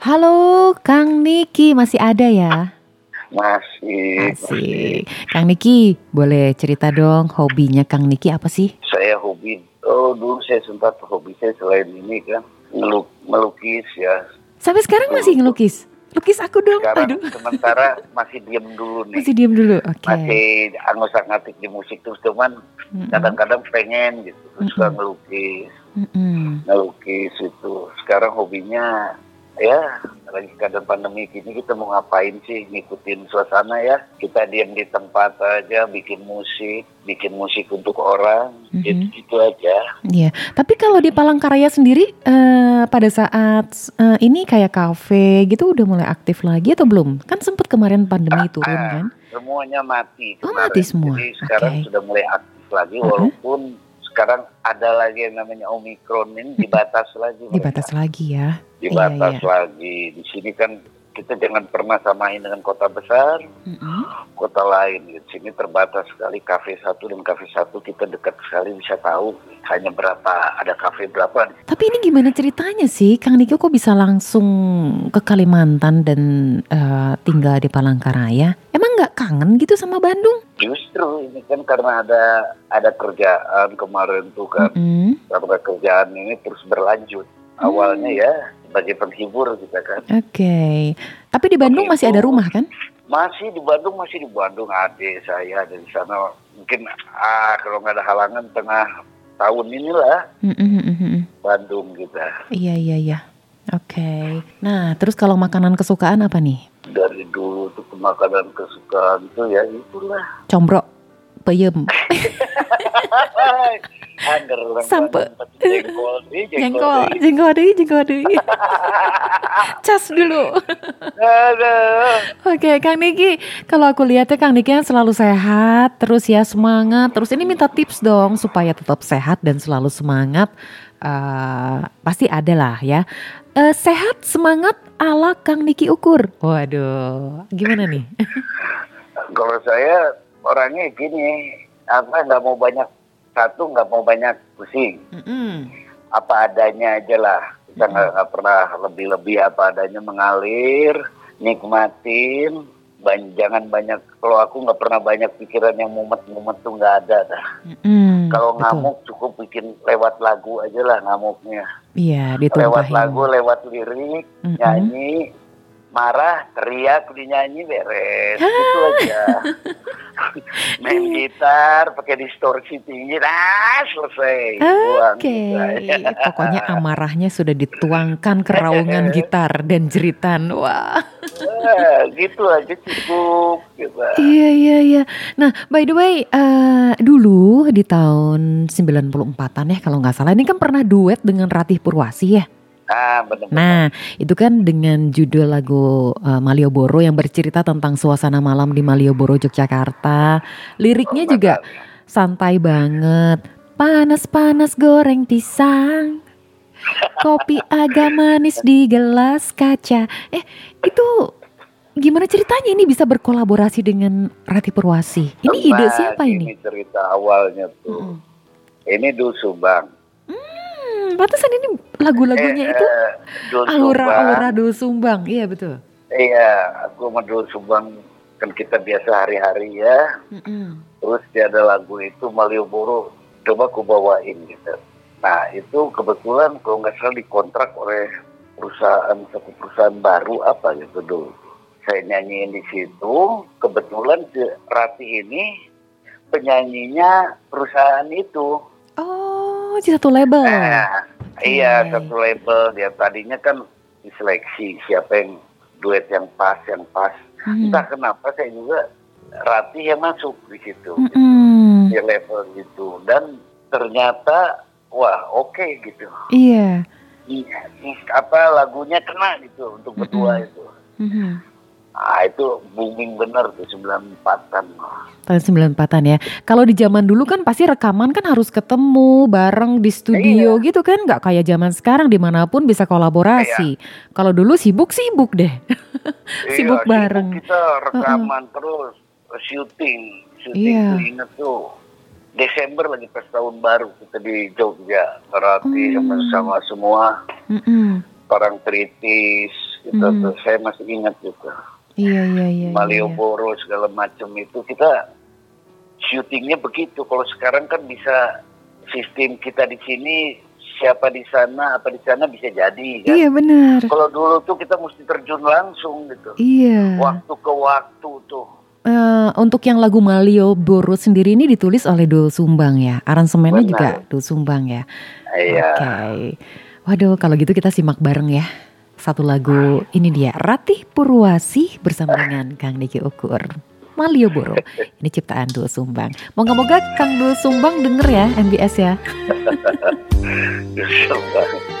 Halo, Kang Niki masih ada ya? Masih, Asik. Kang Niki, boleh cerita dong hobinya Kang Niki apa sih? Saya hobi, oh dulu saya sempat hobi saya selain ini kan meluk, melukis ya. Sampai sekarang masih ngelukis? Lukis aku dong. Sekarang Aduh. sementara masih diem dulu nih. Masih diem dulu. Oke. Masih anggota ngatik di musik terus cuman Mm-mm. kadang-kadang pengen gitu terus suka Mm-mm. ngelukis Mm-mm. ngelukis itu sekarang hobinya ya lagi keadaan pandemi gini kita mau ngapain sih ngikutin suasana ya kita diam di tempat aja bikin musik bikin musik untuk orang Mhm. gitu gitu aja Iya. Tapi kalau di Palangkaraya sendiri eh, pada saat eh, ini kayak kafe gitu udah mulai aktif lagi atau belum? Kan sempet kemarin pandemi turun Ah, kan? semuanya mati Oh, kemarin. mati semua. jadi sekarang Oke. sudah mulai aktif lagi walaupun sekarang ada lagi yang namanya omikron ini dibatas lagi mereka. Dibatas lagi ya. dibatas Iya, iya. lagi. Di sini kan kita jangan pernah samain dengan kota besar, Mm-mm. kota lain. Di sini terbatas sekali kafe satu dan kafe satu kita dekat sekali bisa tahu hanya berapa ada kafe berapa. Tapi ini gimana ceritanya sih, Kang Niki kok bisa langsung ke Kalimantan dan eh, tinggal di Palangkaraya? Emang nggak kangen gitu sama Bandung? Justru ini kan karena ada ada kerjaan kemarin tuh kan Mm-mm. karena kerjaan ini terus berlanjut. Hmm. Awalnya ya sebagai penghibur kita kan. Oke. Tapi di Bandung masih ada rumah kan? Masih di Bandung, masih di Bandung adik saya ada di sana. Mungkin ah kalau nggak ada halangan tengah tahun inilah Mm-mm-mm-mm. Bandung kita. Iya iya iya. Oke. Nah, terus kalau makanan kesukaan apa nih? Dari dulu tuh makanan kesukaan tuh ya itulah. Combro, peyem, orang Sampai- jengkol, nih, jengkol, jengkol deh, jengkol deh. Cas dulu. Oke, Kang Niki, kalau aku lihatnya Kang Niki yang selalu sehat, terus ya semangat, terus ini minta tips dong supaya tetap sehat dan selalu semangat. Eh, pasti ada lah ya. Eh, sehat semangat ala Kang Niki Ukur. Waduh, gimana nih? Kalau saya orangnya gini, apa nggak mau banyak satu nggak mau banyak pusing. Mm-mm. apa adanya aja lah kita nggak nggak pernah lebih-lebih apa adanya mengalir nikmatin ban- jangan banyak kalau aku nggak pernah banyak pikiran yang mumet-mumet tuh nggak ada dah Mm-mm, kalau betul. ngamuk cukup bikin lewat lagu aja lah ngamuknya Iya, lewat ditumpahin. lagu lewat lirik Mm-mm. nyanyi marah teriak dinyanyi beres gitu aja main gitar pakai distorsi tinggi nah selesai Oke, aja. pokoknya amarahnya sudah dituangkan ke raungan gitar dan jeritan. Wah, Eh, gitu aja cukup gitu. iya iya iya. Nah, by the way, eh, dulu di tahun 94-an ya kalau nggak salah, ini kan pernah duet dengan Ratih Purwasi ya. Ah, benar-benar. Nah, itu kan dengan judul lagu eh, Malioboro yang bercerita tentang suasana malam di Malioboro, Yogyakarta. Liriknya juga santai banget. Panas-panas goreng pisang. Kopi agak manis di gelas kaca. Eh, itu gimana ceritanya ini bisa berkolaborasi dengan Rati Purwasi? Ini ide Nah, siapa ini? Ini cerita awalnya tuh. Mm-mm. Ini Dul Sumbang. Hmm, pantesan ini lagu-lagunya Eh, itu eh, Dul Sumbang. aura-aura dulu sumbang. Iya betul. Iya, aku sama Dul Sumbang kan kita biasa hari-hari ya. Mm-mm. Terus dia ada lagu itu Malioboro, coba aku bawain gitu. Nah itu kebetulan kalau nggak salah dikontrak oleh perusahaan satu perusahaan baru apa gitu dulu. Saya nyanyiin di situ, kebetulan si Rati ini penyanyinya perusahaan itu. Oh, di satu label. Nah, iya Oke. satu label dia tadinya kan diseleksi siapa yang duet yang pas yang pas. Hmm. Entah kenapa saya juga Rati yang masuk di situ Mm-mm. di level gitu dan ternyata wah oke gitu Iya. Iya, ini apa lagunya kena gitu untuk berdua Mm-mm. itu Mhm. ah itu booming bener tuh 94an Tahun 94-an ya. Kalau di zaman dulu kan pasti rekaman kan harus ketemu bareng di studio gitu kan. Nggak kayak zaman sekarang di mana pun bisa kolaborasi. Kalau dulu sibuk-sibuk deh. Sibuk Iya, bareng. kita rekaman terus syuting syuting Iya. tuh inget tuh Desember lagi pas tahun baru kita di Jogja Rati Hmm. sama sama semua Mm-mm. orang Tritis gitu. Hmm. Saya masih ingat gitu. Iya iya iya. Malioboro iya. segala macam itu kita syutingnya begitu. Kalau sekarang kan bisa sistem kita di sini siapa di sana apa di sana bisa jadi kan. Iya benar. Kalau dulu tuh kita mesti terjun langsung gitu. Iya. Waktu ke waktu tuh. Uh, untuk yang lagu Malio Boro sendiri ini ditulis oleh Dul Sumbang ya. Aransemennya Benar. juga Dul Sumbang ya. Iya. Oke. Okay. Waduh, kalau gitu kita simak bareng ya. Satu lagu ini dia Ratih Purwasi bersama dengan Kang Niki Ukur. Malioboro. Ini ciptaan Dul Sumbang. Moga-moga Kang Dul Sumbang denger ya MBS ya. Dul Sumbang.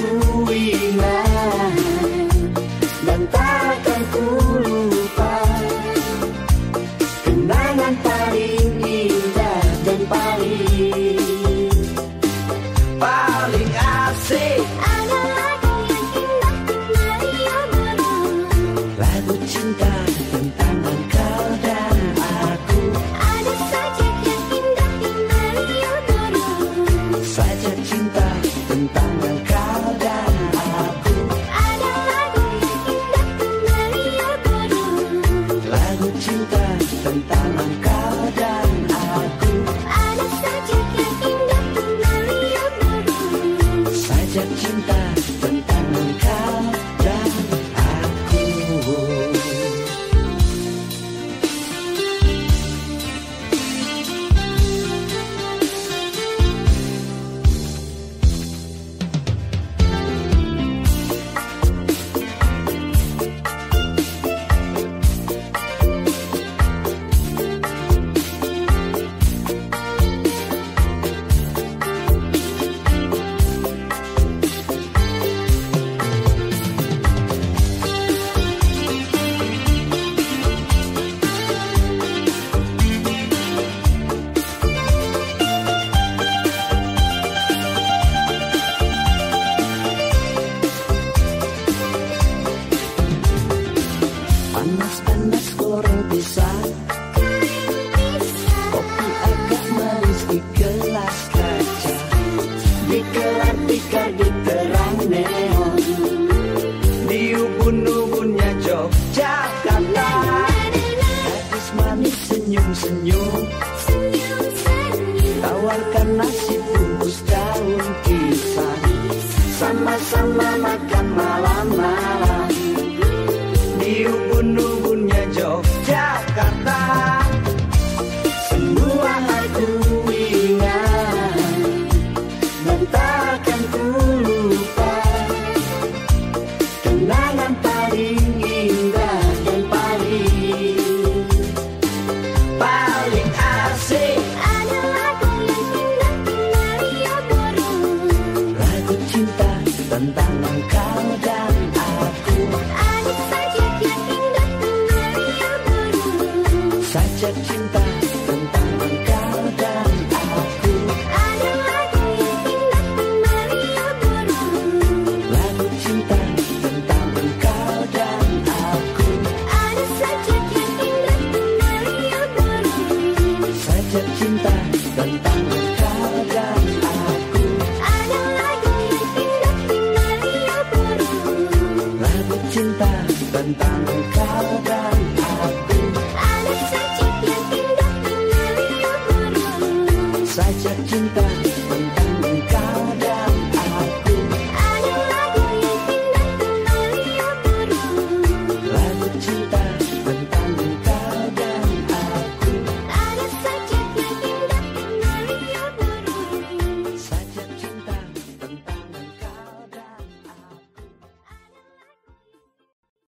aku ingat Dan 很简单 saja cinta tentang